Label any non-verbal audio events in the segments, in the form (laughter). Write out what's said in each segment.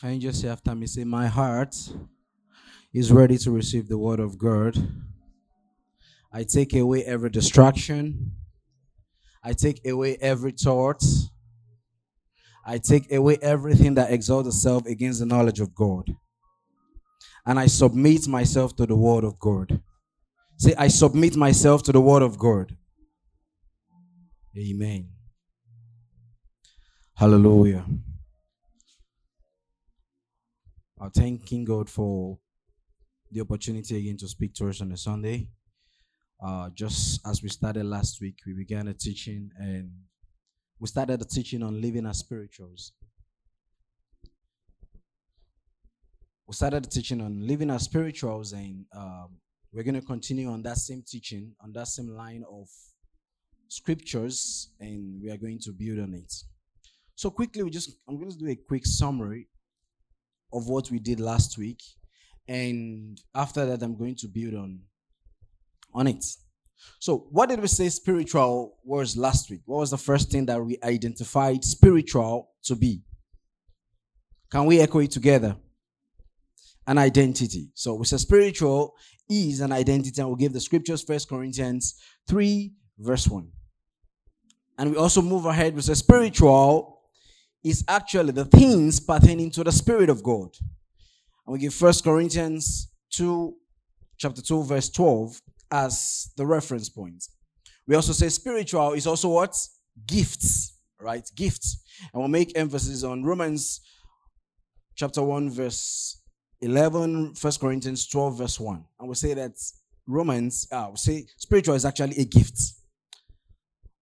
Can you just say after me, say, My heart is ready to receive the word of God. I take away every distraction. I take away every thought. I take away everything that exalts itself against the knowledge of God. And I submit myself to the word of God. Say, I submit myself to the word of God. Amen. Hallelujah. I'm thanking God for the opportunity again to speak to us on a Sunday. Uh, just as we started last week, we began a teaching and we started a teaching on living as spirituals. We started a teaching on living as spirituals, and um, we're going to continue on that same teaching, on that same line of scriptures, and we are going to build on it. So quickly, we just I'm going to do a quick summary of what we did last week, and after that, I'm going to build on on it. So, what did we say spiritual was last week? What was the first thing that we identified spiritual to be? Can we echo it together? An identity. So, we said spiritual is an identity, and we give the scriptures, First Corinthians 3, verse 1. And we also move ahead, we say spiritual is actually the things pertaining to the Spirit of God. And we give First Corinthians 2, chapter 2, verse 12 as the reference point. We also say spiritual is also what? Gifts, right? Gifts. And we'll make emphasis on Romans chapter 1, verse 11, 1 Corinthians 12, verse 1. And we'll say that Romans, uh, we say spiritual is actually a gift.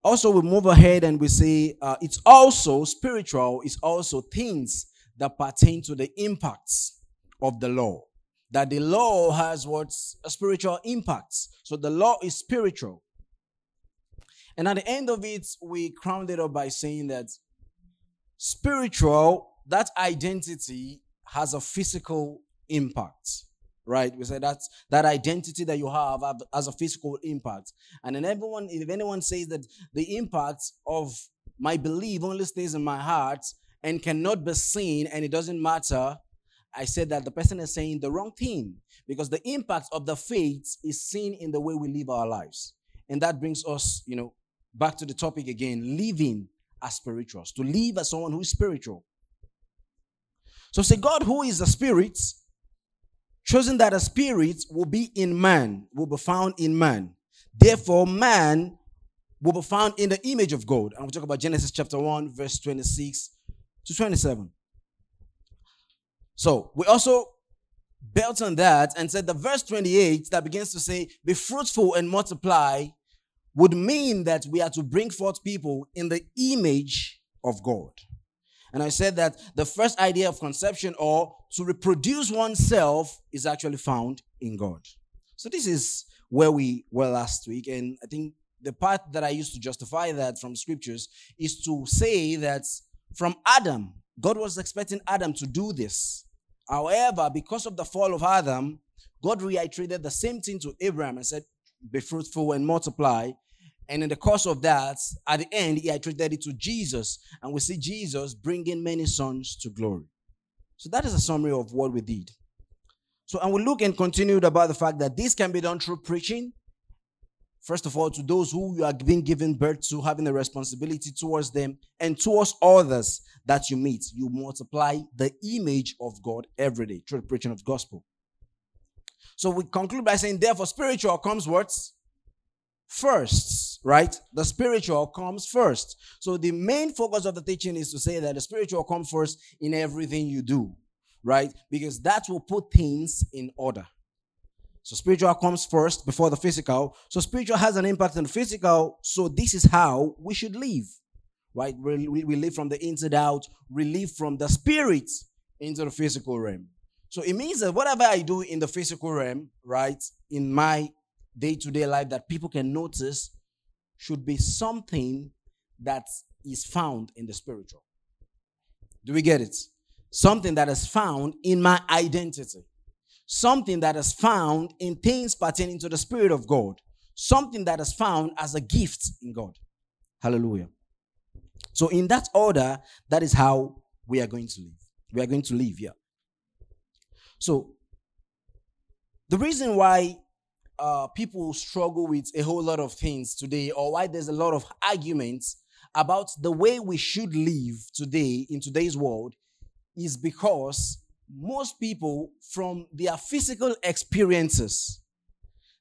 Also, we move ahead and we say uh, it's also spiritual, it's also things that pertain to the impacts of the law that the law has what's a spiritual impact. So the law is spiritual. And at the end of it, we crowned it up by saying that spiritual, that identity has a physical impact. Right? We say that that identity that you have as a physical impact. And then everyone, if anyone says that the impact of my belief only stays in my heart and cannot be seen and it doesn't matter, I said that the person is saying the wrong thing because the impact of the faith is seen in the way we live our lives. And that brings us, you know, back to the topic again living as spirituals, to live as someone who is spiritual. So say, God, who is the spirit, chosen that a spirit will be in man, will be found in man. Therefore, man will be found in the image of God. And we'll talk about Genesis chapter 1, verse 26 to 27. So we also built on that and said the verse 28 that begins to say, Be fruitful and multiply, would mean that we are to bring forth people in the image of God. And I said that the first idea of conception or to reproduce oneself is actually found in God. So this is where we were last week. And I think the part that I used to justify that from scriptures is to say that from Adam, God was expecting Adam to do this. However, because of the fall of Adam, God reiterated the same thing to Abraham and said, Be fruitful and multiply. And in the course of that, at the end, he iterated it to Jesus. And we see Jesus bringing many sons to glory. So that is a summary of what we did. So, and we look and continued about the fact that this can be done through preaching, First of all, to those who you are being given birth to, having a responsibility towards them and towards others that you meet. You multiply the image of God every day through the preaching of the gospel. So we conclude by saying, therefore, spiritual comes what? First, right? The spiritual comes first. So the main focus of the teaching is to say that the spiritual comes first in everything you do, right? Because that will put things in order. So spiritual comes first before the physical. So spiritual has an impact on the physical. So this is how we should live, right? We, we, we live from the inside out. We live from the spirit into the physical realm. So it means that whatever I do in the physical realm, right, in my day to day life that people can notice should be something that is found in the spiritual. Do we get it? Something that is found in my identity something that is found in things pertaining to the Spirit of God, something that is found as a gift in God. Hallelujah. So, in that order, that is how we are going to live. We are going to live, yeah. So, the reason why uh, people struggle with a whole lot of things today, or why there's a lot of arguments about the way we should live today in today's world, is because most people, from their physical experiences,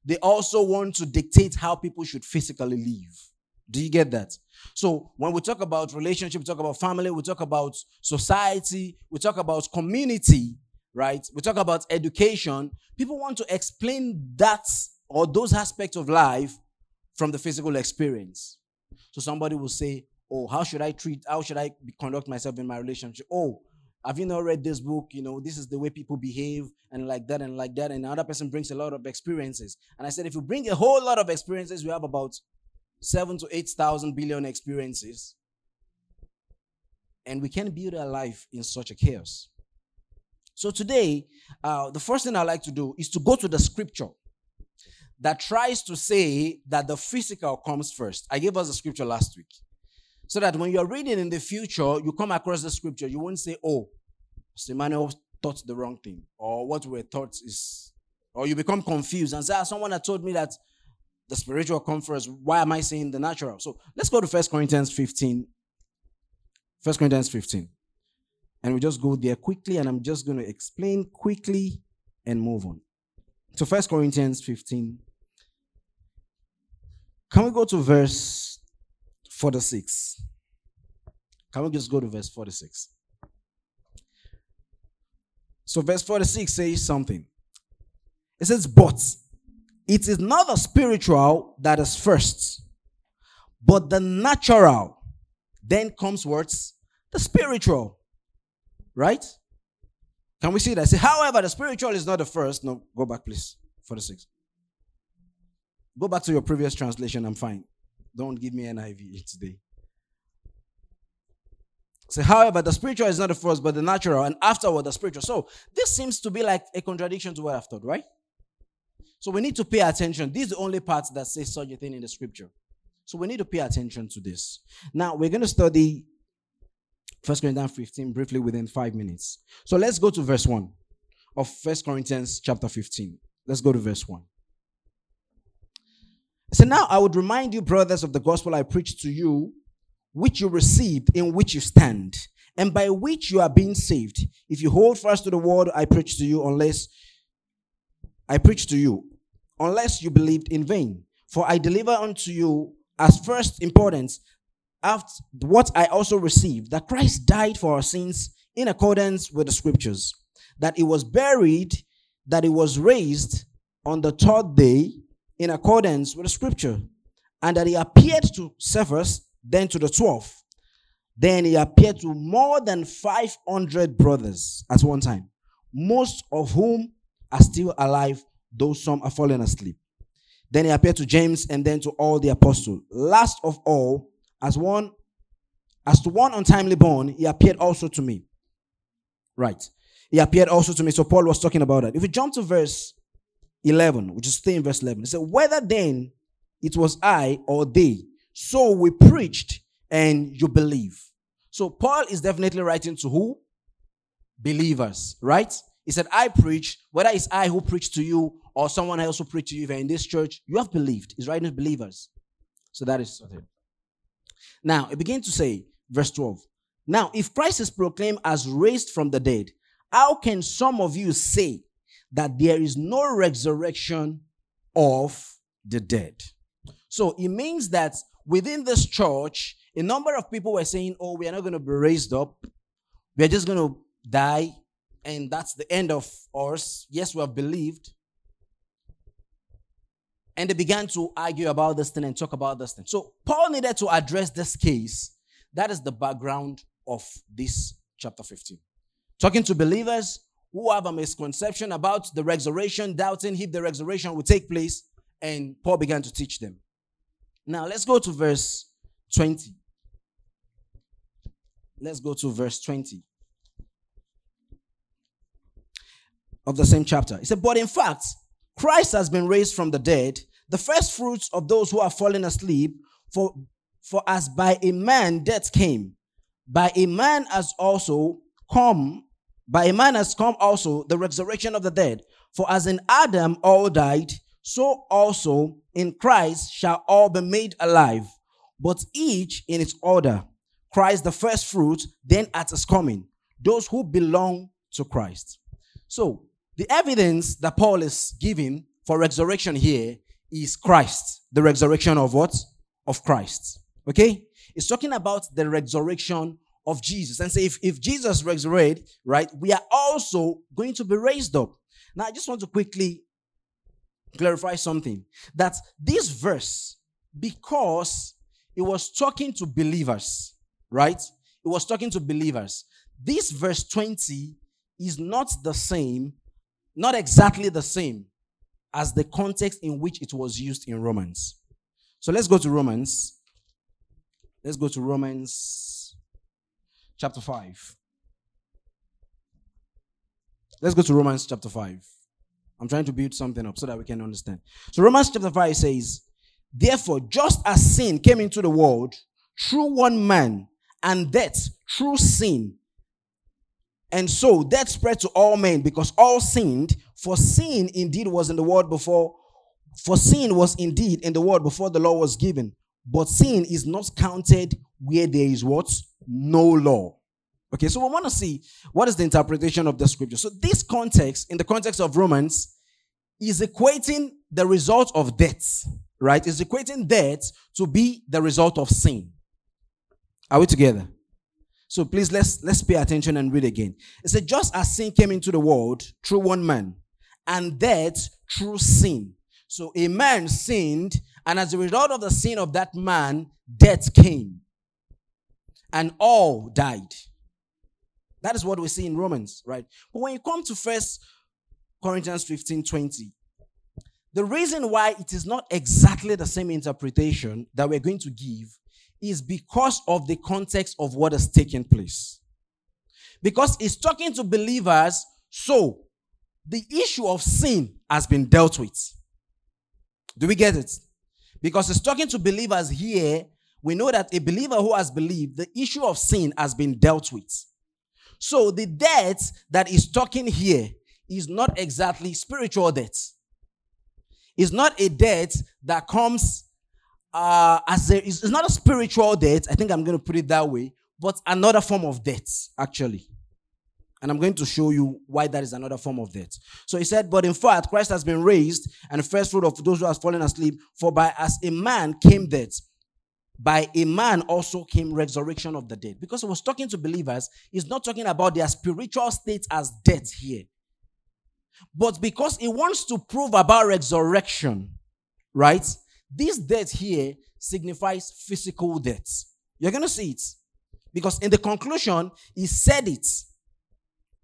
they also want to dictate how people should physically live. Do you get that? So when we talk about relationship, we talk about family, we talk about society, we talk about community, right? We talk about education. People want to explain that or those aspects of life from the physical experience. So somebody will say, "Oh, how should I treat? How should I conduct myself in my relationship? Oh, have you not read this book? You know, this is the way people behave and like that and like that. And another person brings a lot of experiences. And I said, if you bring a whole lot of experiences, we have about seven to eight thousand billion experiences. And we can build a life in such a chaos. So today, uh, the first thing I like to do is to go to the scripture that tries to say that the physical comes first. I gave us a scripture last week. So that when you're reading in the future, you come across the scripture, you won't say, oh, Emmanuel taught the wrong thing, or what we taught is, or you become confused and say, ah, someone had told me that the spiritual comes first. Why am I saying the natural? So let's go to First Corinthians 15. First Corinthians 15. And we just go there quickly, and I'm just going to explain quickly and move on. So First Corinthians 15. Can we go to verse 46. Can we just go to verse 46? So, verse 46 says something. It says, But it is not the spiritual that is first, but the natural. Then comes words, the spiritual. Right? Can we see that? Say, however, the spiritual is not the first. No, go back, please. 46. Go back to your previous translation. I'm fine. Don't give me NIV today. So, however, the spiritual is not the first, but the natural, and afterward the spiritual. So, this seems to be like a contradiction to what I've taught, right? So, we need to pay attention. This is the only part that says such a thing in the scripture. So, we need to pay attention to this. Now, we're going to study 1 Corinthians 15 briefly within five minutes. So, let's go to verse 1 of 1 Corinthians chapter 15. Let's go to verse 1. So now I would remind you, brothers, of the gospel I preached to you, which you received, in which you stand, and by which you are being saved. If you hold fast to the word I preached to you, unless I preached to you, unless you believed in vain. For I deliver unto you as first importance after what I also received, that Christ died for our sins in accordance with the scriptures, that he was buried, that he was raised on the third day in accordance with the scripture, and that he appeared to Cephas, then to the twelve. Then he appeared to more than 500 brothers at one time, most of whom are still alive, though some are fallen asleep. Then he appeared to James and then to all the apostles. Last of all, as one as to one untimely born, he appeared also to me. Right. He appeared also to me. So Paul was talking about that. If we jump to verse 11, which is stay in verse 11. It said, Whether then it was I or they, so we preached and you believe. So Paul is definitely writing to who? Believers, right? He said, I preach, whether it's I who preach to you or someone else who preach to you, if you're in this church, you have believed. He's writing to believers. So that is something. Now, it begins to say, verse 12. Now, if Christ is proclaimed as raised from the dead, how can some of you say that there is no resurrection of the dead. So it means that within this church, a number of people were saying, Oh, we are not going to be raised up. We are just going to die. And that's the end of us. Yes, we have believed. And they began to argue about this thing and talk about this thing. So Paul needed to address this case. That is the background of this chapter 15. Talking to believers, who have a misconception about the resurrection, doubting if the resurrection will take place, and Paul began to teach them. Now, let's go to verse 20. Let's go to verse 20 of the same chapter. He said, But in fact, Christ has been raised from the dead, the first fruits of those who are fallen asleep, for, for as by a man death came, by a man has also come by a man has come also the resurrection of the dead. For as in Adam all died, so also in Christ shall all be made alive, but each in its order. Christ the first fruit, then at his coming, those who belong to Christ. So, the evidence that Paul is giving for resurrection here is Christ, the resurrection of what? Of Christ. Okay? It's talking about the resurrection of Jesus and say if, if Jesus resurrected, right, we are also going to be raised up. Now, I just want to quickly clarify something that this verse, because it was talking to believers, right? It was talking to believers. This verse 20 is not the same, not exactly the same as the context in which it was used in Romans. So let's go to Romans. Let's go to Romans chapter 5. Let's go to Romans chapter 5. I'm trying to build something up so that we can understand. So Romans chapter 5 says, Therefore, just as sin came into the world through one man, and death through sin, and so death spread to all men because all sinned, for sin indeed was in the world before, for sin was indeed in the world before the law was given. But sin is not counted where there is what? No law. Okay, so we want to see what is the interpretation of the scripture. So, this context, in the context of Romans, is equating the result of death, right? Is equating death to be the result of sin. Are we together? So please let's let's pay attention and read again. It said, just as sin came into the world through one man, and death through sin. So a man sinned, and as a result of the sin of that man, death came. And all died. That is what we see in Romans, right? But when you come to First Corinthians 15 20, the reason why it is not exactly the same interpretation that we're going to give is because of the context of what has taken place. Because it's talking to believers, so the issue of sin has been dealt with. Do we get it? Because it's talking to believers here, we know that a believer who has believed, the issue of sin has been dealt with. So the death that is talking here is not exactly spiritual death. It's not a death that comes uh, as a, it's not a spiritual death. I think I'm going to put it that way, but another form of death, actually. And I'm going to show you why that is another form of death. So he said, But in fact, Christ has been raised, and the first fruit of those who have fallen asleep. For by as a man came death, by a man also came resurrection of the dead. Because he was talking to believers, he's not talking about their spiritual state as death here. But because he wants to prove about resurrection, right? This death here signifies physical death. You're going to see it. Because in the conclusion, he said it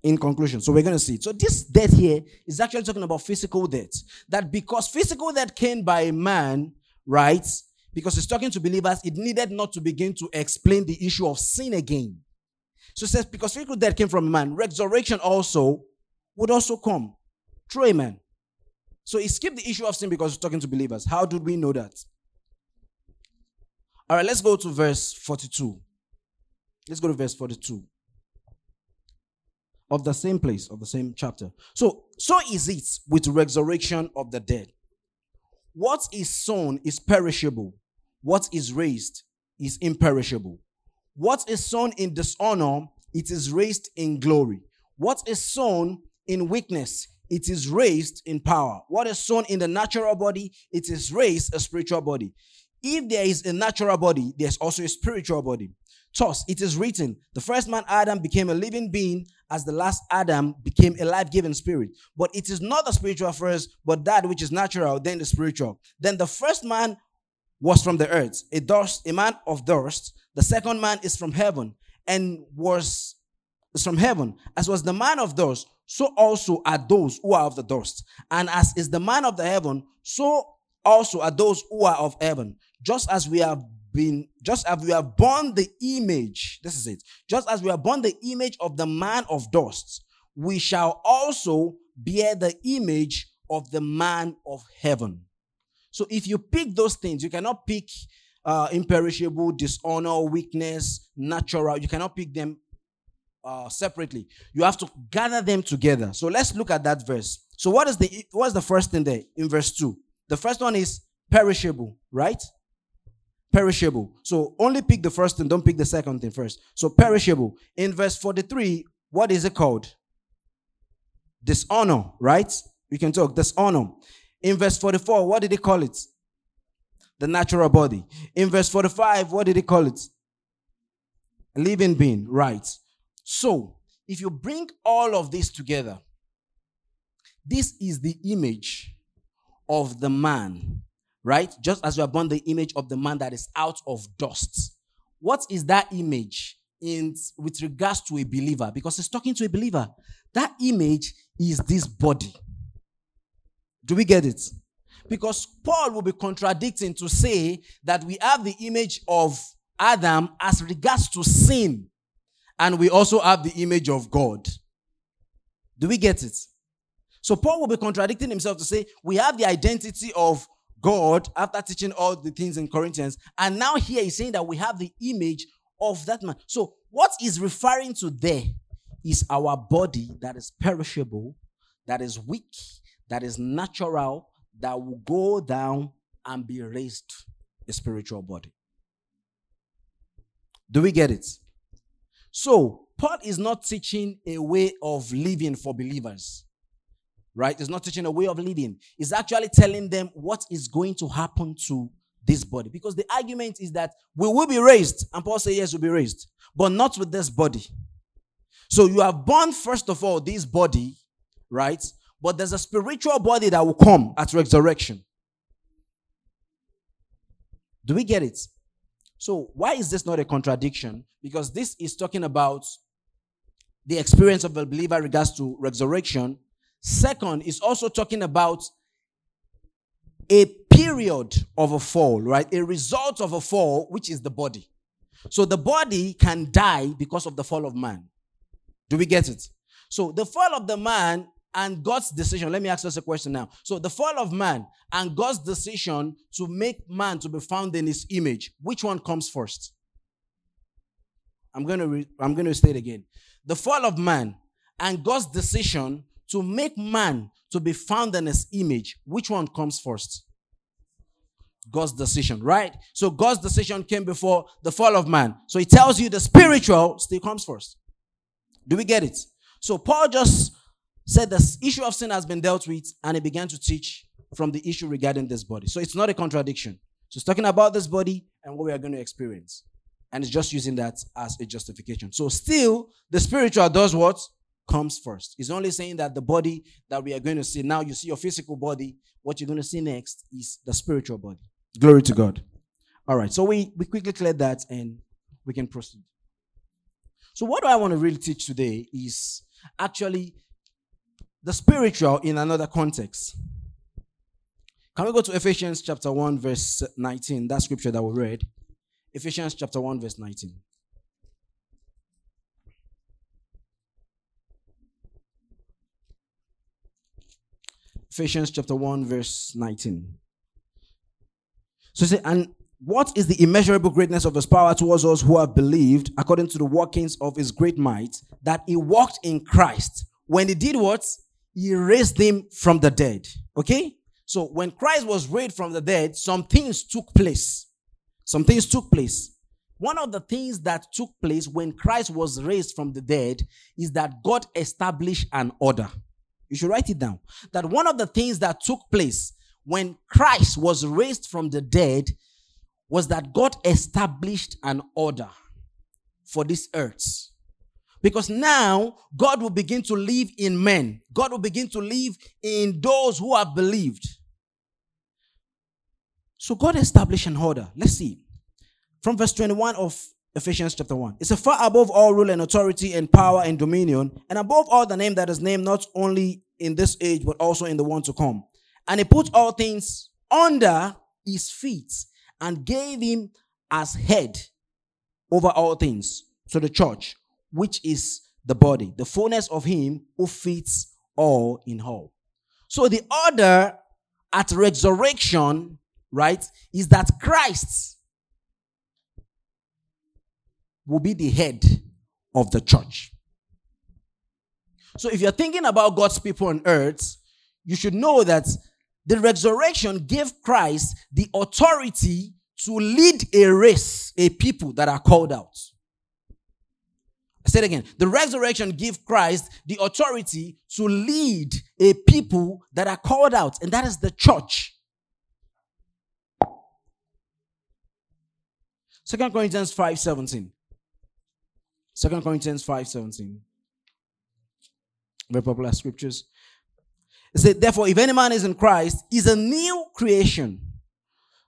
in conclusion. So we're going to see it. So this death here is actually talking about physical death. That because physical death came by a man, right? Because he's talking to believers, it needed not to begin to explain the issue of sin again. So it says, because physical death came from man, resurrection also would also come through a man. So he skipped the issue of sin because he's talking to believers. How do we know that? All right, let's go to verse 42. Let's go to verse 42 of the same place, of the same chapter. So, so is it with resurrection of the dead. What is sown is perishable, what is raised is imperishable. What is sown in dishonor, it is raised in glory. What is sown in weakness, it is raised in power. What is sown in the natural body, it is raised a spiritual body. If there is a natural body, there's also a spiritual body. Thus, it is written, the first man Adam became a living being as the last Adam became a life-giving spirit. But it is not the spiritual first, but that which is natural, then the spiritual. Then the first man was from the earth, a dust, a man of dust. The second man is from heaven and was is from heaven, as was the man of dust so also are those who are of the dust. And as is the man of the heaven, so also are those who are of heaven. Just as we have been, just as we have borne the image, this is it, just as we have borne the image of the man of dust, we shall also bear the image of the man of heaven. So if you pick those things, you cannot pick uh, imperishable, dishonor, weakness, natural. You cannot pick them uh, separately. You have to gather them together. So let's look at that verse. So what is the what's the first thing there in verse 2? The first one is perishable, right? Perishable. So only pick the first thing, don't pick the second thing first. So perishable. In verse 43, what is it called? Dishonor, right? We can talk dishonor. In verse 44, what did he call it? The natural body. In verse 45, what did he call it? living being, right? So, if you bring all of this together, this is the image of the man, right? Just as you are born the image of the man that is out of dust. What is that image in with regards to a believer? Because he's talking to a believer. That image is this body. Do we get it? Because Paul will be contradicting to say that we have the image of Adam as regards to sin. And we also have the image of God. Do we get it? So Paul will be contradicting himself to say, we have the identity of God after teaching all the things in Corinthians. And now here he's saying that we have the image of that man. So what he's referring to there is our body that is perishable, that is weak, that is natural, that will go down and be raised a spiritual body. Do we get it? So, Paul is not teaching a way of living for believers. Right? He's not teaching a way of living. He's actually telling them what is going to happen to this body. Because the argument is that we will be raised. And Paul says, yes, we'll be raised. But not with this body. So you have born, first of all, this body, right? But there's a spiritual body that will come at resurrection. Do we get it? So, why is this not a contradiction? Because this is talking about the experience of a believer regards to resurrection. Second, is also talking about a period of a fall, right? A result of a fall, which is the body. So the body can die because of the fall of man. Do we get it? So the fall of the man and God's decision. Let me ask us a question now. So the fall of man and God's decision to make man to be found in his image, which one comes first? I'm going to re- I'm going to state again. The fall of man and God's decision to make man to be found in his image, which one comes first? God's decision, right? So God's decision came before the fall of man. So he tells you the spiritual still comes first. Do we get it? So Paul just said the issue of sin has been dealt with, and he began to teach from the issue regarding this body. So it's not a contradiction. So it's talking about this body and what we are going to experience. And it's just using that as a justification. So still, the spiritual does what? Comes first. It's only saying that the body that we are going to see now, you see your physical body. What you're going to see next is the spiritual body. Glory to God. All right. So we, we quickly cleared that and we can proceed. So what do I want to really teach today is actually the spiritual in another context. Can we go to Ephesians chapter 1, verse 19? That scripture that we read. Ephesians chapter 1, verse 19. Ephesians chapter 1, verse 19. So say, and what is the immeasurable greatness of his power towards us who have believed, according to the workings of his great might, that he walked in Christ when he did what? He raised him from the dead. Okay? So when Christ was raised from the dead, some things took place. Some things took place. One of the things that took place when Christ was raised from the dead is that God established an order. You should write it down. That one of the things that took place when Christ was raised from the dead was that God established an order for this earth. Because now God will begin to live in men. God will begin to live in those who have believed. So God established an order. Let's see. From verse 21 of Ephesians chapter 1. It's a far above all rule and authority and power and dominion, and above all the name that is named not only in this age, but also in the one to come. And he put all things under his feet and gave him as head over all things. So the church, which is the body, the fullness of him who fits all in all. So the order at resurrection, right, is that Christ will be the head of the church. So if you're thinking about God's people on earth, you should know that the resurrection gave Christ the authority to lead a race, a people that are called out. I said again, the resurrection gave Christ the authority to lead a people that are called out, and that is the church. Second Corinthians 5 17. Second Corinthians 5 17. Very popular scriptures. It said, Therefore, if any man is in Christ, is a new creation.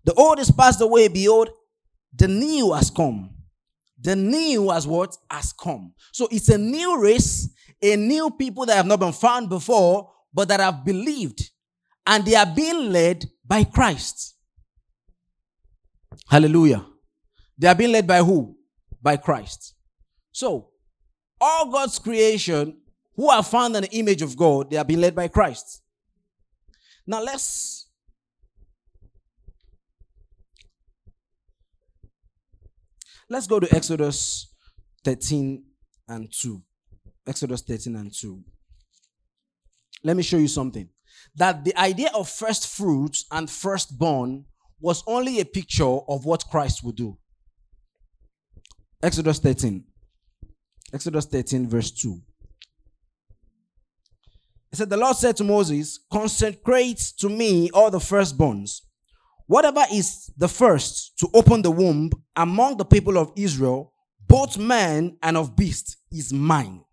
The old is passed away, behold, the new has come. The new has what? Has come. So it's a new race, a new people that have not been found before, but that have believed. And they are being led by Christ. Hallelujah. They are being led by who? By Christ. So, all God's creation who are found in the image of God, they are being led by Christ. Now let's let's go to Exodus 13 and 2. Exodus 13 and 2. Let me show you something. That the idea of first fruits and firstborn was only a picture of what Christ would do. Exodus 13. Exodus 13, verse 2. He said, The Lord said to Moses, Consecrate to me all the firstborns. Whatever is the first to open the womb among the people of Israel, both man and of beast, is mine.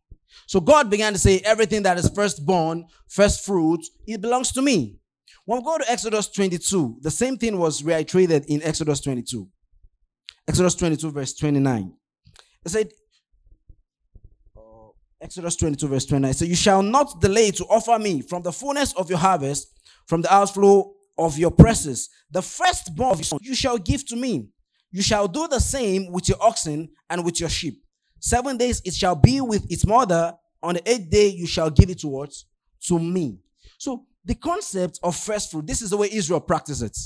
So God began to say, Everything that is firstborn, first fruit, it belongs to me. When we go to Exodus 22, the same thing was reiterated in Exodus 22. Exodus 22, verse 29. It said, uh, Exodus 22, verse 29. So you shall not delay to offer me from the fullness of your harvest, from the outflow of your presses, the firstborn of your son, you shall give to me. You shall do the same with your oxen and with your sheep. Seven days it shall be with its mother. On the eighth day you shall give it to what? To me. So the concept of first fruit, this is the way Israel practices it,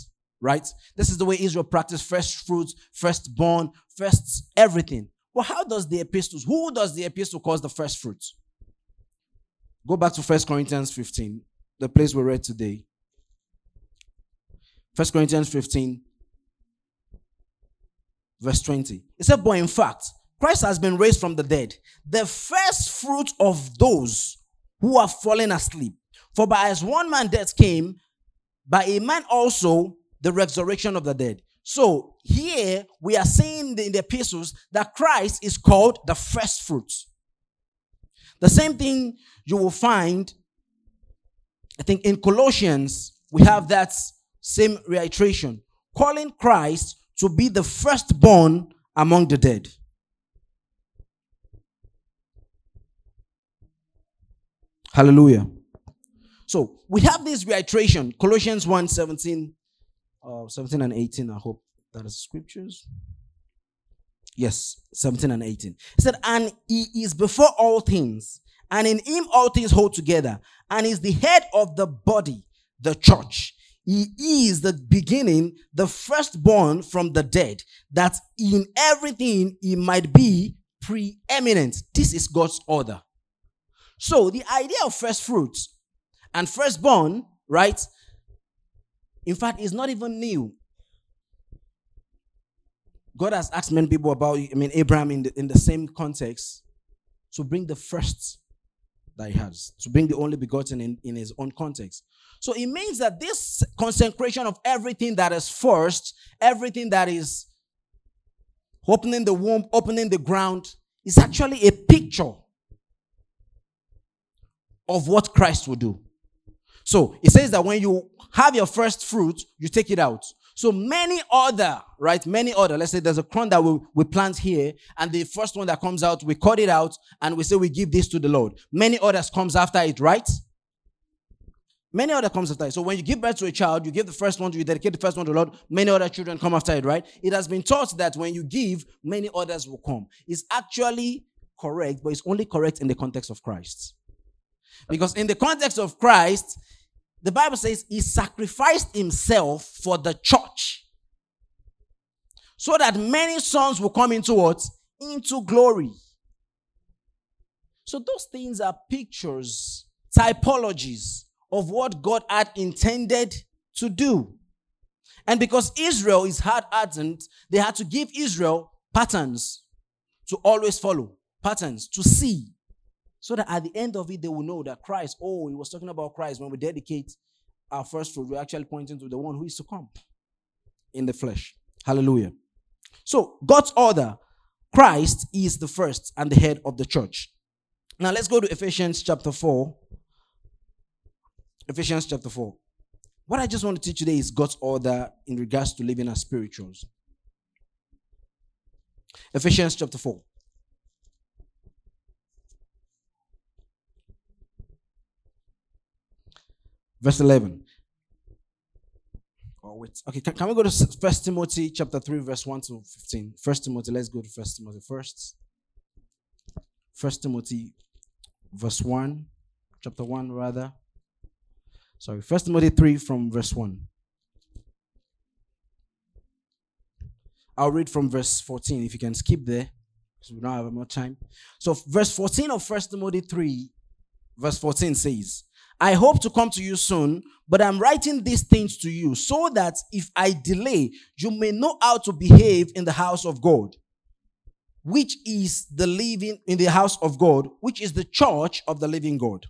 right? This is the way Israel practices first fruits, firstborn, first everything. Well, how does the epistles, who does the epistle cause the first fruits? Go back to First Corinthians 15, the place we read today. First Corinthians 15, verse 20. It said, But in fact, Christ has been raised from the dead, the first fruit of those who have fallen asleep. For by as one man death came, by a man also the resurrection of the dead. So here we are seeing in the epistles that Christ is called the first fruits. The same thing you will find, I think in Colossians, we have that same reiteration, calling Christ to be the firstborn among the dead. Hallelujah. So we have this reiteration, Colossians 1 17 uh, 17 and 18. I hope that is scriptures. Yes, 17 and 18. He said, And he is before all things, and in him all things hold together, and is the head of the body, the church. He is the beginning, the firstborn from the dead, that in everything he might be preeminent. This is God's order. So the idea of first fruits and firstborn, right, in fact, is not even new. God has asked many people about, I mean, Abraham in the, in the same context to bring the first that he has, to bring the only begotten in, in his own context. So it means that this consecration of everything that is first, everything that is opening the womb, opening the ground, is actually a picture of what Christ will do. So it says that when you have your first fruit, you take it out. So many other, right? Many other. Let's say there's a crown that we, we plant here, and the first one that comes out, we cut it out, and we say we give this to the Lord. Many others comes after it, right? Many other comes after it. So when you give birth to a child, you give the first one, you dedicate the first one to the Lord. Many other children come after it, right? It has been taught that when you give, many others will come. It's actually correct, but it's only correct in the context of Christ. Because in the context of Christ, the Bible says he sacrificed himself for the church so that many sons will come into what? Into glory. So those things are pictures, typologies of what God had intended to do. And because Israel is hard hardened, they had to give Israel patterns to always follow, patterns to see, so that at the end of it, they will know that Christ, oh, he was talking about Christ when we dedicate our first fruit, we're actually pointing to the one who is to come in the flesh. Hallelujah. So, God's order, Christ is the first and the head of the church. Now, let's go to Ephesians chapter 4. Ephesians chapter 4. What I just want to teach today is God's order in regards to living as spirituals. Ephesians chapter 4. Verse 11. Oh, wait. Okay, can, can we go to First Timothy chapter 3, verse 1 to 15? First Timothy, let's go to First Timothy first. First Timothy, verse 1, chapter 1, rather. Sorry, First Timothy 3 from verse 1. I'll read from verse 14 if you can skip there because we don't have much time. So, verse 14 of First Timothy 3, verse 14 says, I hope to come to you soon, but I'm writing these things to you so that if I delay, you may know how to behave in the house of God, which is the living in the house of God, which is the church of the living God,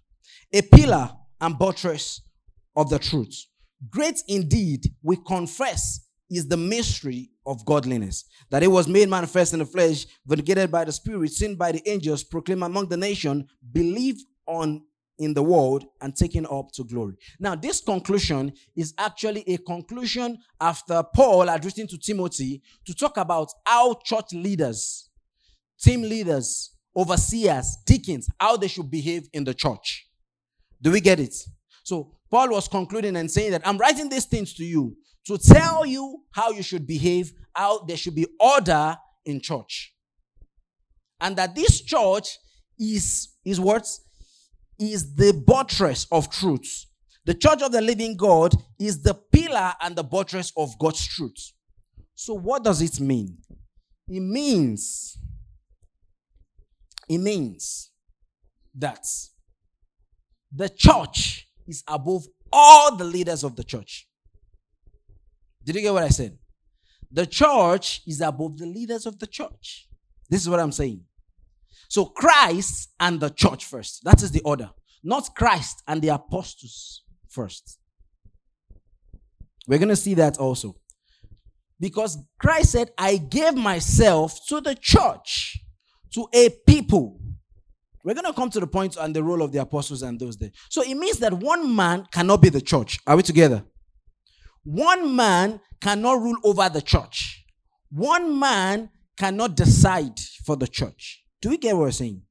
a pillar and buttress of the truth. Great indeed, we confess, is the mystery of godliness. That it was made manifest in the flesh, vindicated by the Spirit, seen by the angels, proclaimed among the nation, believed on in the world, and taken up to glory. Now, this conclusion is actually a conclusion after Paul had written to Timothy to talk about how church leaders, team leaders, overseers, deacons, how they should behave in the church. Do we get it? So Paul was concluding and saying that I'm writing these things to you to tell you how you should behave, how there should be order in church. And that this church is, is what? Is the buttress of truth. The church of the living God is the pillar and the buttress of God's truth. So, what does it mean? It means, it means that the church is above all the leaders of the church. Did you get what I said? The church is above the leaders of the church. This is what I'm saying. So Christ and the church first. That is the order. Not Christ and the apostles first. We're going to see that also. Because Christ said, I gave myself to the church, to a people we're going to come to the point and the role of the apostles and those there. So it means that one man cannot be the church. Are we together? One man cannot rule over the church. One man cannot decide for the church. Do we get what we're saying?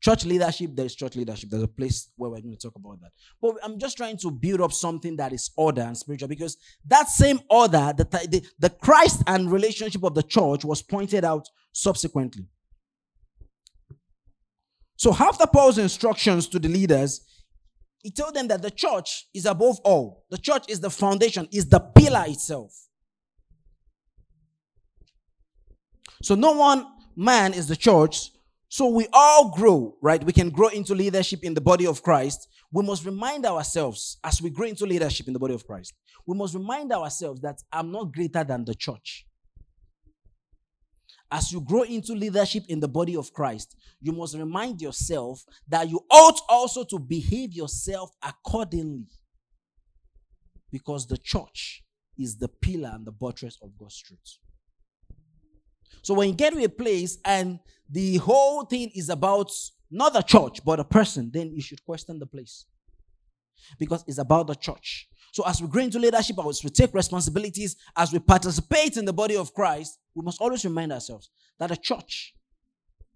Church leadership, there's church leadership. There's a place where we're going to talk about that. But I'm just trying to build up something that is order and spiritual because that same order, the, the, the Christ and relationship of the church was pointed out subsequently. So after Paul's instructions to the leaders, he told them that the church is above all. The church is the foundation, is the pillar itself. So no one man is the church. So we all grow, right? We can grow into leadership in the body of Christ. We must remind ourselves as we grow into leadership in the body of Christ. We must remind ourselves that I'm not greater than the church as you grow into leadership in the body of Christ, you must remind yourself that you ought also to behave yourself accordingly. Because the church is the pillar and the buttress of God's truth. So when you get to a place and the whole thing is about not the church, but a person, then you should question the place. Because it's about the church. So as we grow into leadership, as we take responsibilities, as we participate in the body of Christ, we must always remind ourselves that the church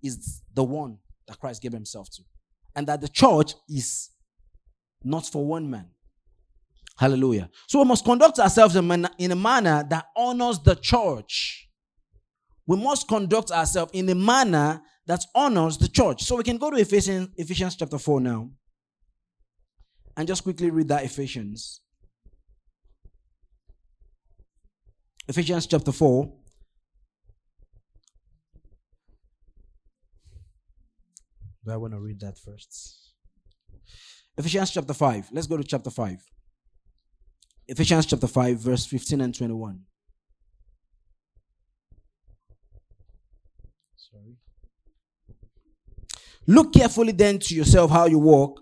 is the one that Christ gave himself to. And that the church is not for one man. Hallelujah. So we must conduct ourselves in a manner that honors the church. We must conduct ourselves in a manner that honors the church. So we can go to Ephesians, Ephesians chapter 4 now and just quickly read that Ephesians. Ephesians chapter 4. Do I want to read that first? Ephesians chapter 5. Let's go to chapter 5. Ephesians chapter 5, verse 15 and 21. Sorry. Look carefully then to yourself how you walk,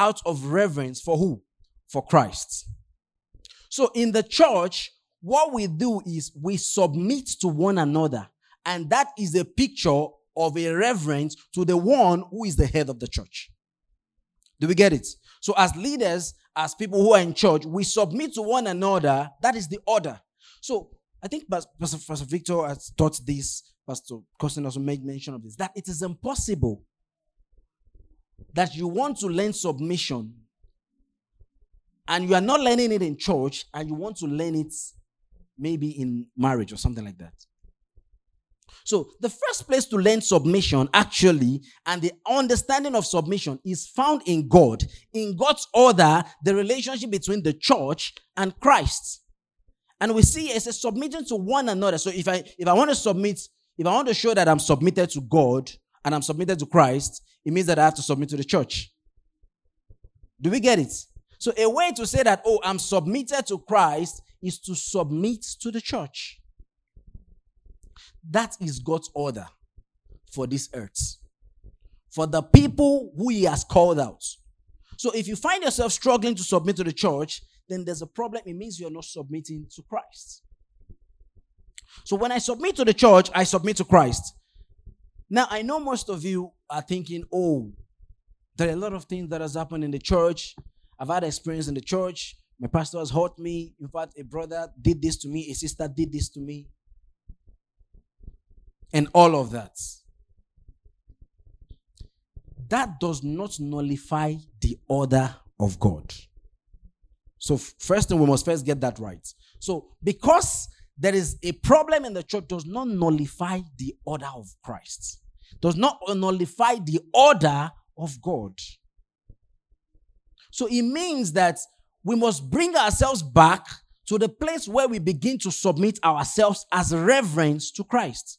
out of reverence for who? For Christ. So in the church, what we do is we submit to one another, and that is a picture of a reverence to the one who is the head of the church. Do we get it? So, as leaders, as people who are in church, we submit to one another. That is the order. So, I think Pastor, Pastor Victor has taught this, Pastor Costin also made mention of this, that it is impossible that you want to learn submission and you are not learning it in church and you want to learn it maybe in marriage or something like that. So, the first place to learn submission, actually, and the understanding of submission is found in God. In God's order, the relationship between the church and Christ. And we see it's a submitting to one another. So, if I if I want to submit, if I want to show that I'm submitted to God and I'm submitted to Christ, it means that I have to submit to the church. Do we get it? So, a way to say that, oh, I'm submitted to Christ is to submit to the church. That is God's order for this earth. For the people who He has called out. So if you find yourself struggling to submit to the church, then there's a problem. It means you're not submitting to Christ. So when I submit to the church, I submit to Christ. Now I know most of you are thinking, oh, there are a lot of things that has happened in the church. I've had experience in the church. My pastor has hurt me. In fact, a brother did this to me, a sister did this to me and all of that. That does not nullify the order of God. So, first thing we must first get that right. So, because there is a problem in the church, does not nullify the order of Christ, does not nullify the order of God. So, it means that we must bring ourselves back to the place where we begin to submit ourselves as reverence to Christ.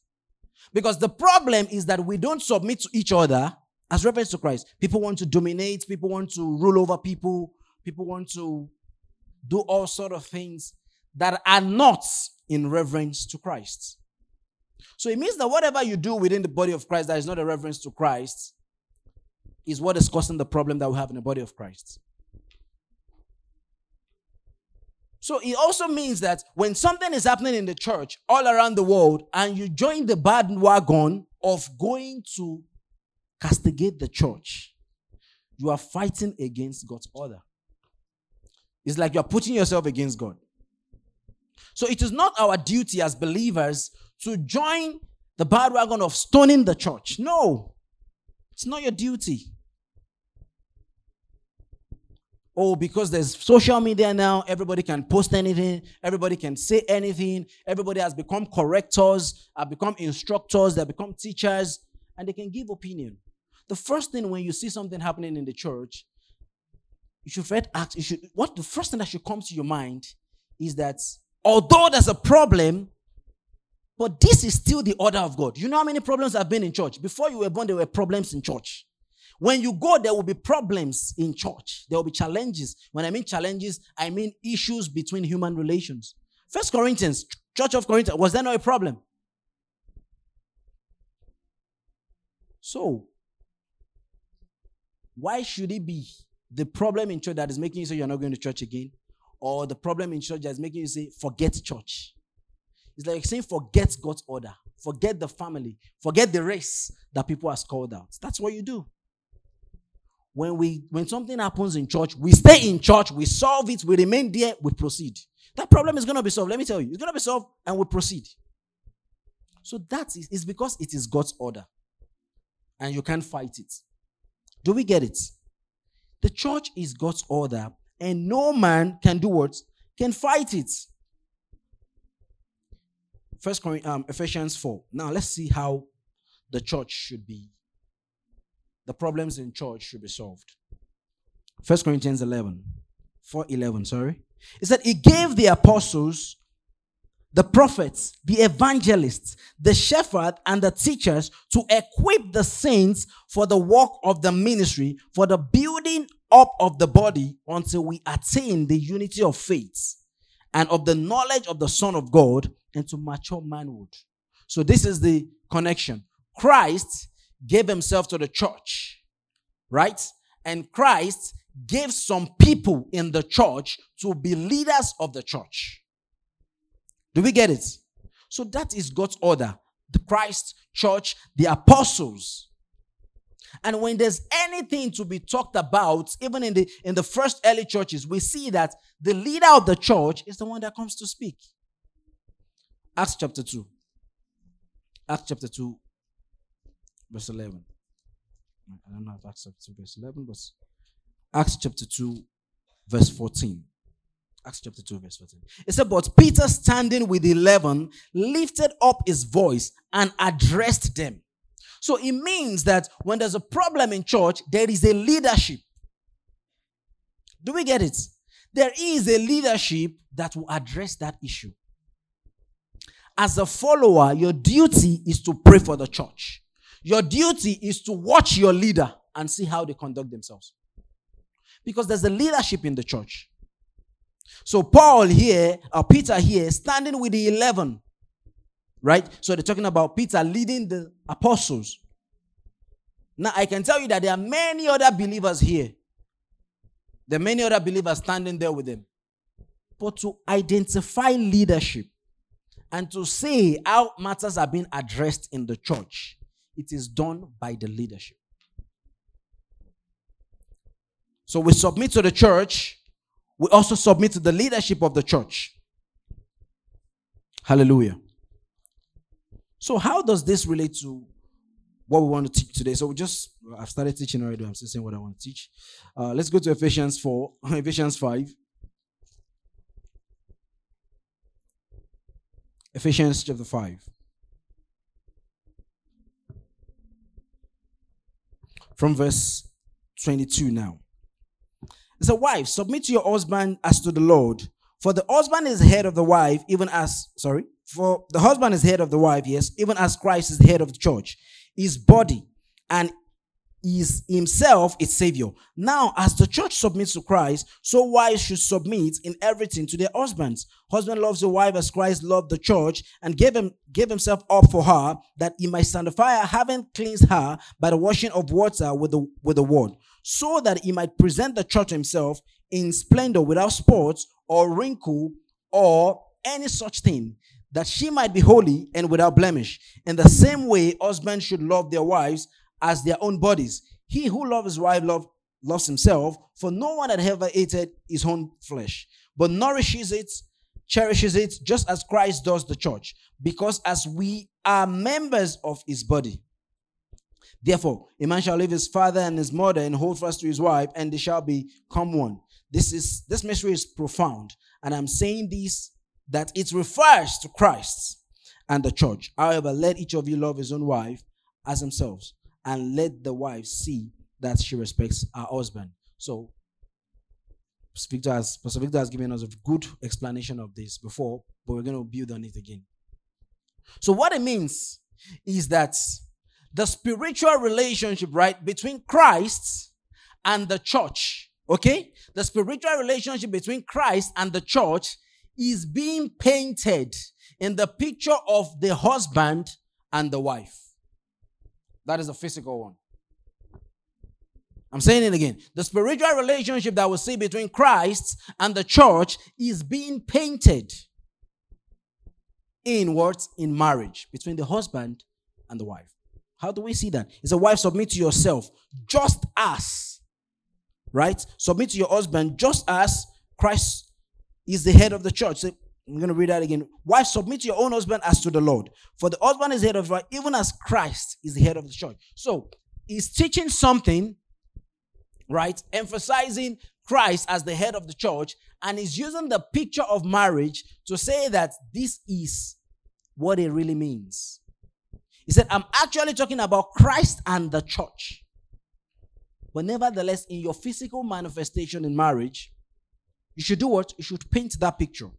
Because the problem is that we don't submit to each other as reference to Christ. People want to dominate, people want to rule over people, people want to do all sort of things that are not in reverence to Christ. So it means that whatever you do within the body of Christ that is not a reverence to Christ is what is causing the problem that we have in the body of Christ. So it also means that when something is happening in the church all around the world and you join the bandwagon of going to castigate the church, you are fighting against God's order. It's like you're putting yourself against God. So it is not our duty as believers to join the bandwagon of stoning the church. No, it's not your duty oh, because there's social media now, everybody can post anything, everybody can say anything, everybody has become correctors, have become instructors, they have become teachers, and they can give opinion. The first thing when you see something happening in the church, you should first ask, you should what the first thing that should come to your mind is that although there's a problem, but this is still the order of God. You know how many problems have been in church? Before you were born, there were problems in church. When you go, there will be problems in church. There will be challenges. When I mean challenges, I mean issues between human relations. First Corinthians, Church of Corinth, was there not a problem? So, why should it be the problem in church that is making you say you're not going to church again? Or the problem in church that is making you say, forget church? It's like saying, forget God's order, forget the family, forget the race that people are called out. That's what you do when we when something happens in church, we stay in church, we solve it, we remain there, we proceed. That problem is going to be solved. Let me tell you, it's going to be solved, and we proceed. So that is, is because it is God's order, and you can't fight it. Do we get it? The church is God's order, and no man can do what? Can fight it. First Corinthians, um, Ephesians 4. Now let's see how the church should be. The problems in church should be solved. First Corinthians 11. 4 11, sorry. It said, He gave the apostles, the prophets, the evangelists, the shepherd, and the teachers to equip the saints for the work of the ministry, for the building up of the body until we attain the unity of faith and of the knowledge of the Son of God and to mature manhood. So, this is the connection. Christ gave himself to the church, right? And Christ gave some people in the church to be leaders of the church. Do we get it? So that is God's order. The Christ church, the apostles. And when there's anything to be talked about, even in the in the first early churches, we see that the leader of the church is the one that comes to speak. Acts chapter 2. Acts chapter 2, verse 11. I don't know if Acts chapter 2, verse 11, but Acts chapter 2, verse 14. Acts chapter 2, verse 14. It said, But Peter, standing with the eleven, lifted up his voice and addressed them. So it means that when there's a problem in church, there is a leadership. Do we get it? There is a leadership that will address that issue. As a follower, your duty is to pray for the church. Your duty is to watch your leader and see how they conduct themselves. Because there's a leadership in the church. So Paul here, or Peter here, standing with the 11, right? So they're talking about Peter leading the apostles. Now I can tell you that there are many other believers here. There are many other believers standing there with them. But to identify leadership and to say how matters are being addressed in the church, it is done by the leadership. So we submit to the church, we also submit to the leadership of the church. Hallelujah. So, how does this relate to what we want to teach today? So, we just, I've started teaching already. I'm still saying what I want to teach. Uh, let's go to Ephesians 4, (laughs) Ephesians 5. Ephesians chapter 5. From verse 22 now. It's a wife, submit to your husband as to the Lord. For the husband is head of the wife, even as, sorry, for the husband is head of the wife, yes, even as Christ is head of the church, his body, and is himself its savior. Now, as the church submits to Christ, so wives should submit in everything to their husbands. Husband loves the wife as Christ loved the church and gave him gave himself up for her, that he might sanctify her, having cleansed her by the washing of water with the with the word, so that he might present the church himself in splendor, without spot or wrinkle or any such thing, that she might be holy and without blemish. In the same way, husbands should love their wives as their own bodies. He who loves his wife love, loves himself, for no one had ever hated his own flesh, but nourishes it, cherishes it, just as Christ does the church, because as we are members of his body. Therefore, a man shall leave his father and his mother and hold fast to his wife, and they shall become one. This is this mystery is profound, and I'm saying this that it refers to Christ and the church. However, let each of you love his own wife as themselves and let the wife see that she respects her husband. So, Victor has, Pastor Victor has given us a good explanation of this before, but we're going to build on it again. So, what it means is that the spiritual relationship, right, between Christ and the church, okay? The spiritual relationship between Christ and the church is being painted in the picture of the husband and the wife. That is a physical one. I'm saying it again. The spiritual relationship that we see between Christ and the church is being painted in words In marriage between the husband and the wife. How do we see that? It's a wife submit to yourself just as, right? Submit to your husband just as Christ is the head of the church. So I'm going to read that again. Wife, submit to your own husband as to the Lord. For the husband is head of right, even as Christ is the head of the church. So he's teaching something right? Emphasizing Christ as the head of the church and he's using the picture of marriage to say that this is what it really means. He said, I'm actually talking about Christ and the church. But nevertheless, in your physical manifestation in marriage, you should do what? You should paint that picture.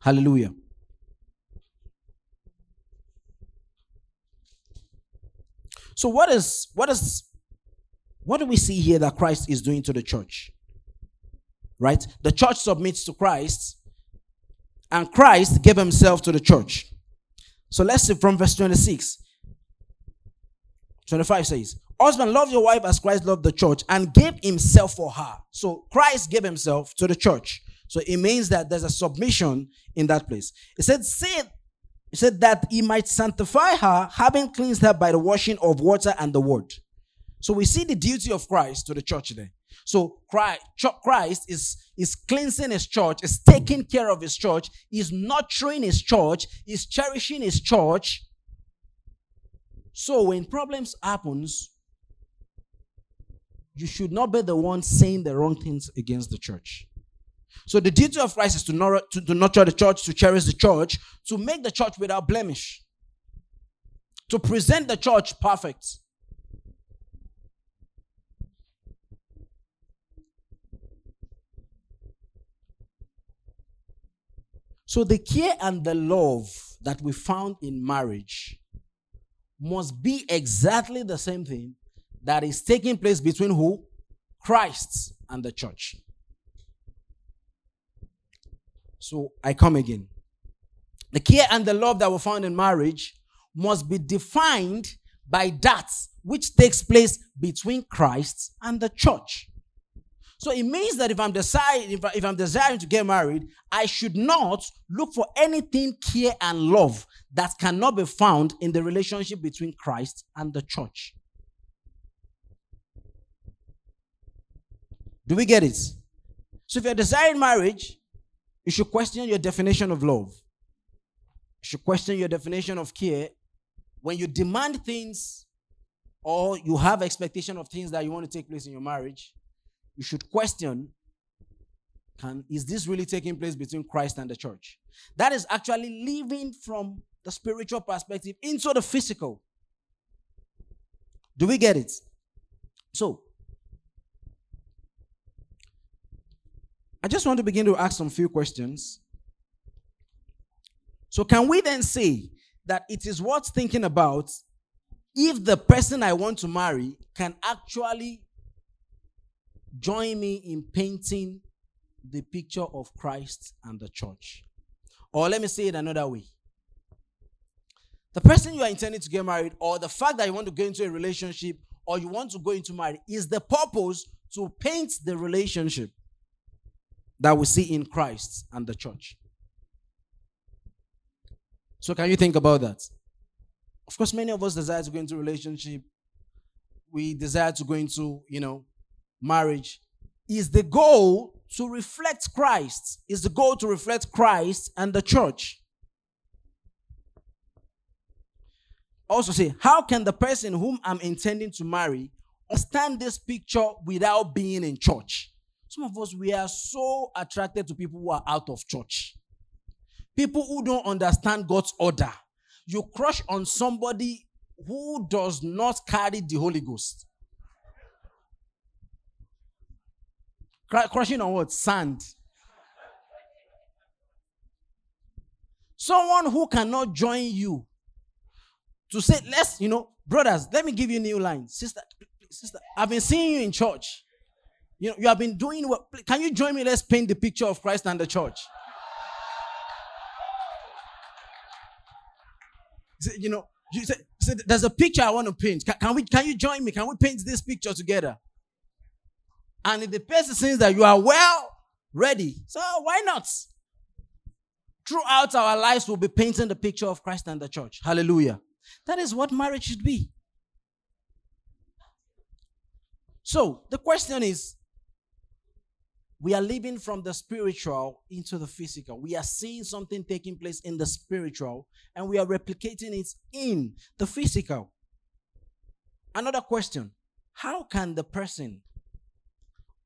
Hallelujah. So what is what is what do we see here that Christ is doing to the church? Right? The church submits to Christ, and Christ gave himself to the church. So let's see from verse 26. 25 says, Husband, love your wife as Christ loved the church and gave himself for her. So Christ gave himself to the church. So it means that there's a submission in that place. It said, say, it said that he might sanctify her, having cleansed her by the washing of water and the word. So we see the duty of Christ to the church there. So Christ is, is cleansing his church, is taking care of his church, is nurturing his church, is cherishing his church. So when problems happens, you should not be the one saying the wrong things against the church. So the duty of Christ is to, nurture, to, to nurture the church, to cherish the church, to make the church without blemish, to present the church perfect. So the care and the love that we found in marriage must be exactly the same thing that is taking place between who? Christ and the church. So I come again. The care and the love that we found in marriage must be defined by that which takes place between Christ and the church. So it means that if I'm if, I, if I'm desiring to get married, I should not look for anything care and love that cannot be found in the relationship between Christ and the church. Do we get it? So if you're desiring marriage, you should question your definition of love. You should question your definition of care. When you demand things or you have expectation of things that you want to take place in your marriage, you should question can is this really taking place between Christ and the church? That is actually living from the spiritual perspective into the physical. Do we get it? So, I just want to begin to ask some few questions. So, can we then say that it is worth thinking about if the person I want to marry can actually join me in painting the picture of Christ and the church. Or let me say it another way. The person you are intending to get married, or the fact that you want to go into a relationship, or you want to go into marriage, is the purpose to paint the relationship that we see in Christ and the church. So, can you think about that? Of course, many of us desire to go into relationship. We desire to go into, you know, marriage is the goal to reflect Christ, is the goal to reflect Christ and the church. Also, say, how can the person whom I'm intending to marry understand this picture without being in church? Some of us, we are so attracted to people who are out of church. People who don't understand God's order. You crush on somebody who does not carry the Holy Ghost. Crushing on what? Sand. Someone who cannot join you to say, let's, you know, brothers, let me give you new line. Sister, sister, I've been seeing you in church. You know, you have been doing what? Can you join me? Let's paint the picture of Christ and the church. You know, you said, there's a picture I want to paint. Can, can, we? Can you join me? Can we paint this picture together? And if the person says that you are well ready, so why not? Throughout our lives, we'll be painting the picture of Christ and the church. Hallelujah. That is what marriage should be. So the question is we are living from the spiritual into the physical. We are seeing something taking place in the spiritual and we are replicating it in the physical. Another question how can the person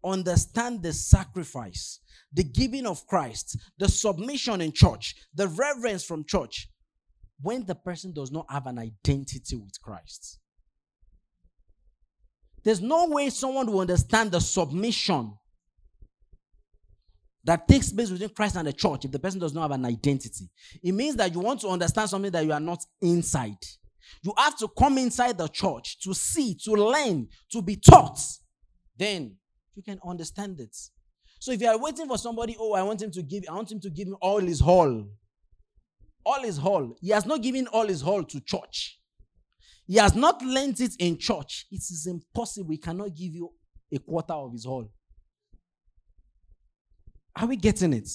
understand the sacrifice, the giving of Christ, the submission in church, the reverence from church, when the person does not have an identity with Christ? There's no way someone will understand the submission that takes place between Christ and the church if the person does not have an identity. It means that you want to understand something that you are not inside. You have to come inside the church to see, to learn, to be taught. Then you can understand it. So if you are waiting for somebody, oh, I want him to give, I want him to give me all his whole. All his whole. He has not given all his whole to church. He has not lent it in church. It is impossible. He cannot give you a quarter of his whole. Are we getting it?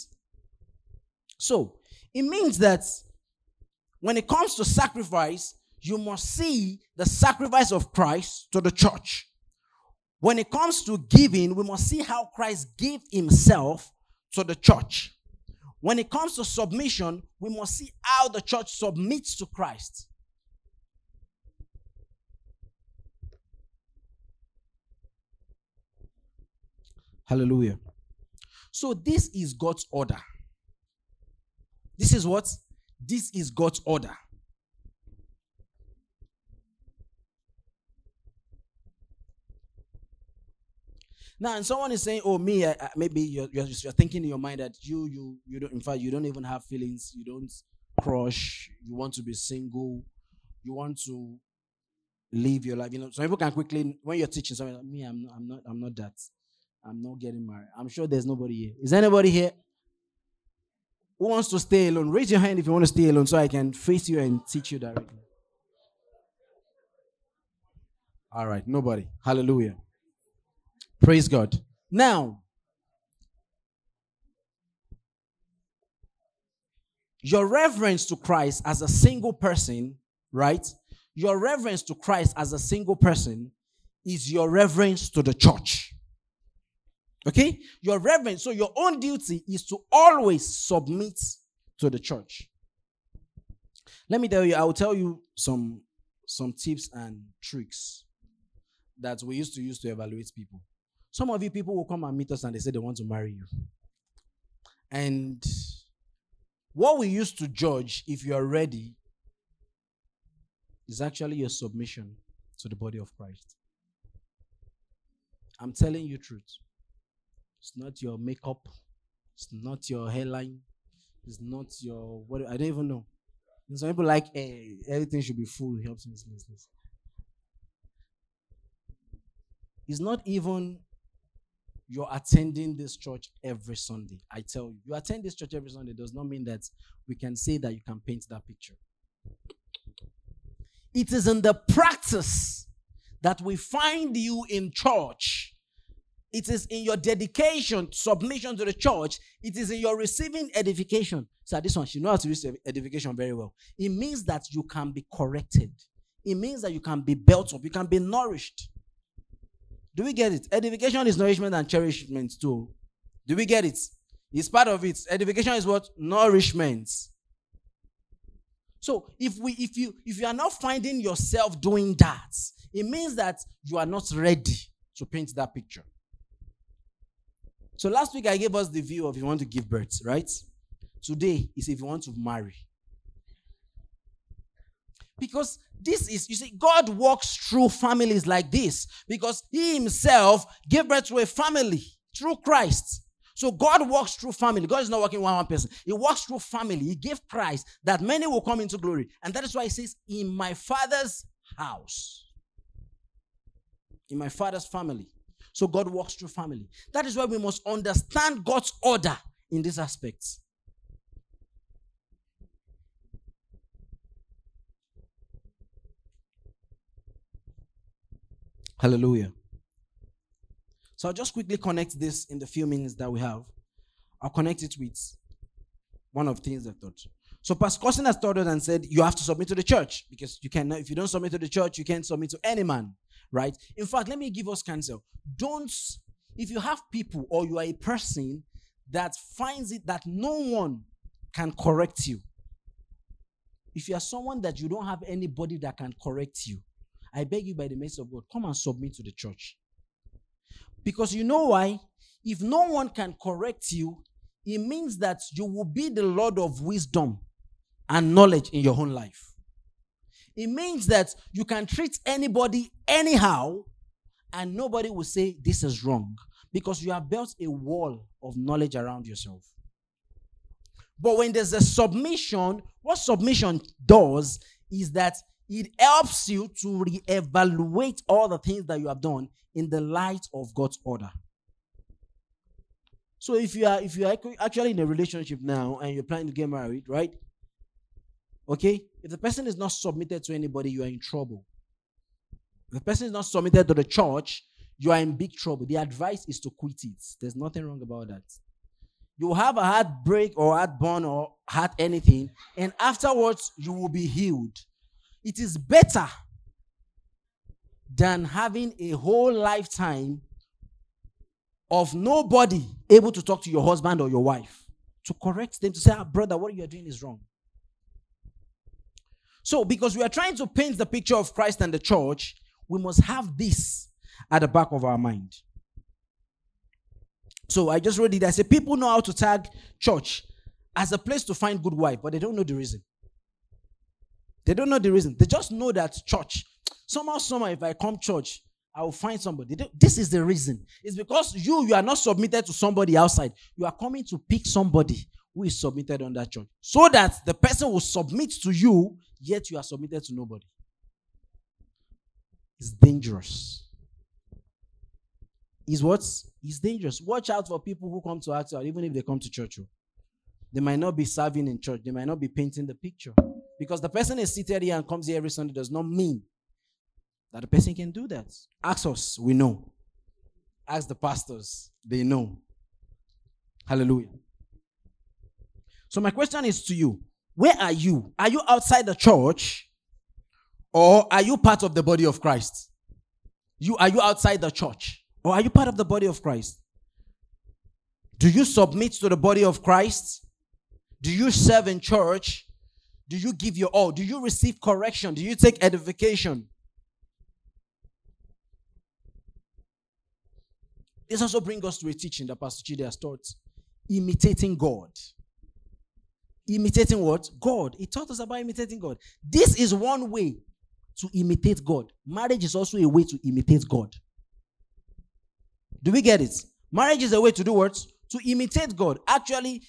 So, it means that when it comes to sacrifice, you must see the sacrifice of Christ to the church. When it comes to giving, we must see how Christ gave himself to the church. When it comes to submission, we must see how the church submits to Christ. Hallelujah. So, this is God's order. This is what? This is God's order. Now, and someone is saying, "Oh, me, I, I, maybe you're, you're, you're, thinking in your mind that you, you, you don't. In fact, you don't even have feelings. You don't crush. You want to be single. You want to live your life. You know, some people can quickly when you're teaching something. Like, me, I'm not, I'm not, I'm not that. I'm not getting married. I'm sure there's nobody here. Is anybody here who wants to stay alone? Raise your hand if you want to stay alone, so I can face you and teach you directly. All right, nobody. Hallelujah. Praise God. Now, your reverence to Christ as a single person, right? Your reverence to Christ as a single person is your reverence to the church. Okay? Your reverence, so your own duty is to always submit to the church. Let me tell you, I will tell you some some tips and tricks that we used to use to evaluate people. Some of you people will come and meet us and they say they want to marry you. And what we used to judge if you are ready is actually your submission to the body of Christ. I'm telling you truth. It's not your makeup. It's not your hairline. It's not your what I don't even know. And some people like hey, everything should be full. Helps in this business. It's not even you're attending this church every Sunday. I tell you, you attend this church every Sunday does not mean that we can say that you can paint that picture. It is in the practice that we find you in church. It is in your dedication, submission to the church. It is in your receiving edification. So this one, she knows how to receive edification very well. It means that you can be corrected. It means that you can be built up. You can be nourished. Do we get it? Edification is nourishment and cherishment too. Do we get it? It's part of it. Edification is what? Nourishment. So if we if you if you are not finding yourself doing that, it means that you are not ready to paint that picture. So last week I gave us the view of if you want to give birth, right? Today is if you want to marry. Because this is, you see, God walks through families like this because He Himself gave birth to a family through Christ. So God walks through family. God is not working one, one person. He walks through family. He gave Christ that many will come into glory. And that is why He says, In my Father's house. In my Father's family. So God walks through family. That is why we must understand God's order in these aspects. Hallelujah. So I'll just quickly connect this in the few minutes that we have. I'll connect it with one of the things I thought. So Pastor Cousin has taught us and said you have to submit to the church because you can if you don't submit to the church, you can't submit to any man, right? In fact, let me give us counsel. Don't if you have people or you are a person that finds it that no one can correct you. If you are someone that you don't have anybody that can correct you, I beg you by the mercy of God, come and submit to the church. Because you know why? If no one can correct you, it means that you will be the Lord of wisdom and knowledge in your own life. It means that you can treat anybody anyhow and nobody will say this is wrong because you have built a wall of knowledge around yourself. But when there's a submission, what submission does is that it helps you to reevaluate all the things that you have done in the light of God's order. So if you are if you are actually in a relationship now and you're planning to get married, right? Okay? If the person is not submitted to anybody, you are in trouble. If the person is not submitted to the church, you are in big trouble. The advice is to quit it. There's nothing wrong about that. You have a heartbreak or heartburn or heart anything, and afterwards you will be healed. It is better than having a whole lifetime of nobody able to talk to your husband or your wife to correct them to say, ah, brother, what you're doing is wrong. So, because we are trying to paint the picture of Christ and the church, we must have this at the back of our mind. So, I just read it. I said, people know how to tag church as a place to find good wife, but they don't know the reason. They don't know the reason. They just know that church. Somehow, somehow, if I come church, I will find somebody. This is the reason. It's because you you are not submitted to somebody outside. You are coming to pick somebody who is submitted on that church. So that the person will submit to you, yet you are submitted to nobody. It's dangerous. Is what? It's dangerous. Watch out for people who come to ask out, even if they come to church. Oh. They might not be serving in church, they might not be painting the picture. Because the person is seated here and comes here every Sunday does not mean that the person can do that. Ask us, we know. Ask the pastors, they know. Hallelujah. So, my question is to you Where are you? Are you outside the church or are you part of the body of Christ? You are you outside the church or are you part of the body of Christ? Do you submit to the body of Christ? Do you serve in church? Do you give your all? Do you receive correction? Do you take edification? This also brings us to a teaching that Pastor Chide has taught imitating God imitating what? God. He taught us about imitating God. This is one way to imitate God. Marriage is also a way to imitate God. Do we get it? Marriage is a way to do what? To imitate God. Actually,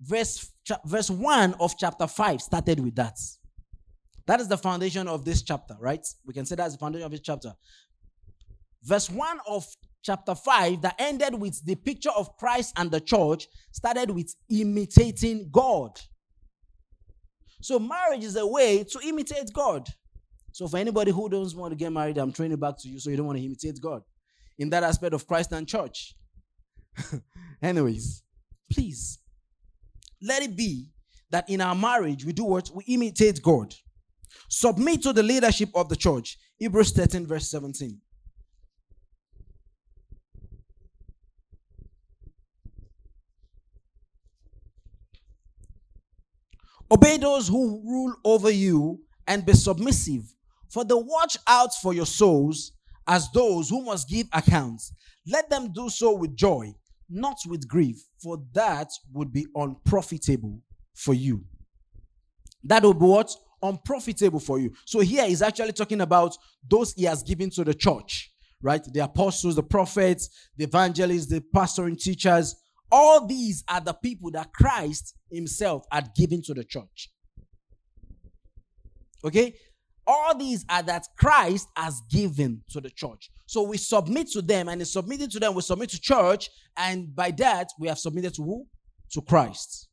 verse, verse 1 of chapter 5 started with that. That is the foundation of this chapter, right? We can say that's the foundation of this chapter. Verse 1 of chapter 5 that ended with the picture of Christ and the church started with imitating God. So marriage is a way to imitate God. So for anybody who doesn't want to get married, I'm training back to you so you don't want to imitate God in that aspect of Christ and church. (laughs) Anyways, please let it be that in our marriage we do what? We imitate God. Submit to the leadership of the church. Hebrews 13, verse 17. Obey those who rule over you and be submissive, for they watch out for your souls as those who must give accounts. Let them do so with joy, not with grief, for that would be unprofitable for you. That would be what? Unprofitable for you. So here he's actually talking about those he has given to the church, right? The apostles, the prophets, the evangelists, the pastoring teachers, all these are the people that Christ himself had given to the church. Okay? All these are that Christ has given to the church. So we submit to them, and in submitting to them, we submit to church, and by that, we have submitted to who? To Christ.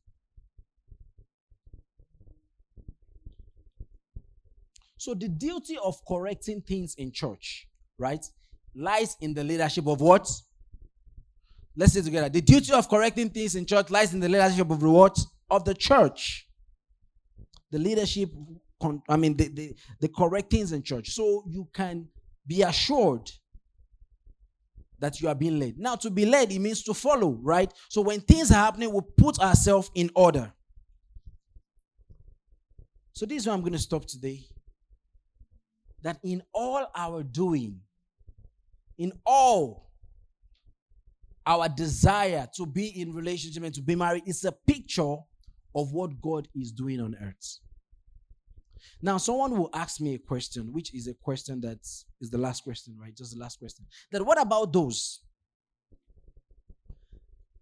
So the duty of correcting things in church, right, lies in the leadership of what? Let's say together. The duty of correcting things in church lies in the leadership of what? Of the church. The leadership, I mean, the, the, the correct things in church. So you can be assured that you are being led. Now, to be led, it means to follow, right? So when things are happening, we put ourselves in order. So this is where I'm going to stop today. that in all our doing, in all our desire to be in relationship and to be married, it's a picture of what God is doing on earth. Now, someone will ask me a question, which is a question that is the last question, right? Just the last question. That what about those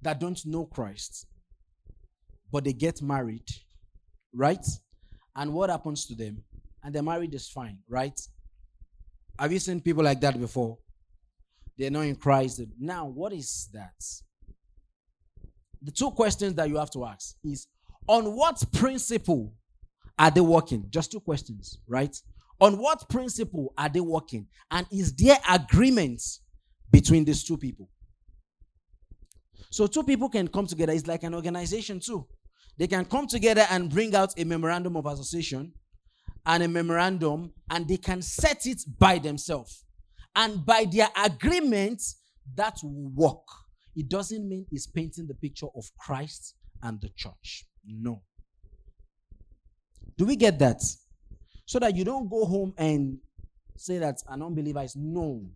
that don't know Christ, but they get married, right? And what happens to them? And they're married is fine, right? Have you seen people like that before? They're not in Christ. Now, what is that? The two questions that you have to ask is on what principle are they working? Just two questions, right? On what principle are they working? And is there agreement between these two people? So two people can come together. It's like an organization too. They can come together and bring out a memorandum of association and a memorandum, and they can set it by themselves. And by their agreement, that will work. It doesn't mean it's painting the picture of Christ and the church. No. Do we get that? So that you don't go home and say that an unbeliever is known.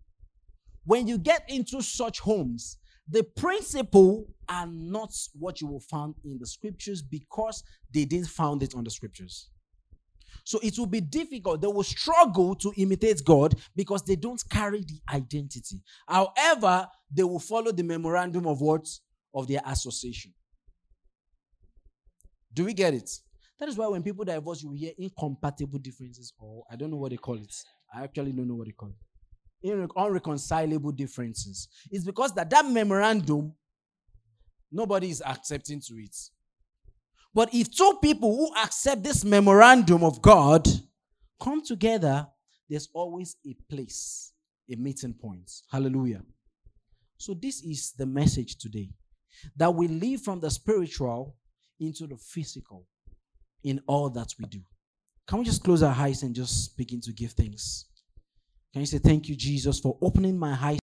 When you get into such homes, the principle are not what you will find in the scriptures because they didn't found it on the scriptures. So it will be difficult. They will struggle to imitate God because they don't carry the identity. However, they will follow the memorandum of what? Of their association. Do we get it? That is why when people divorce, you hear incompatible differences, or I don't know what they call it. I actually don't know what they call it. Unreconcilable differences. It's because that that memorandum, nobody is accepting to it. But if two people who accept this memorandum of God come together, there's always a place, a meeting point. Hallelujah. So, this is the message today that we live from the spiritual into the physical in all that we do. Can we just close our eyes and just begin to give thanks? Can you say, Thank you, Jesus, for opening my eyes?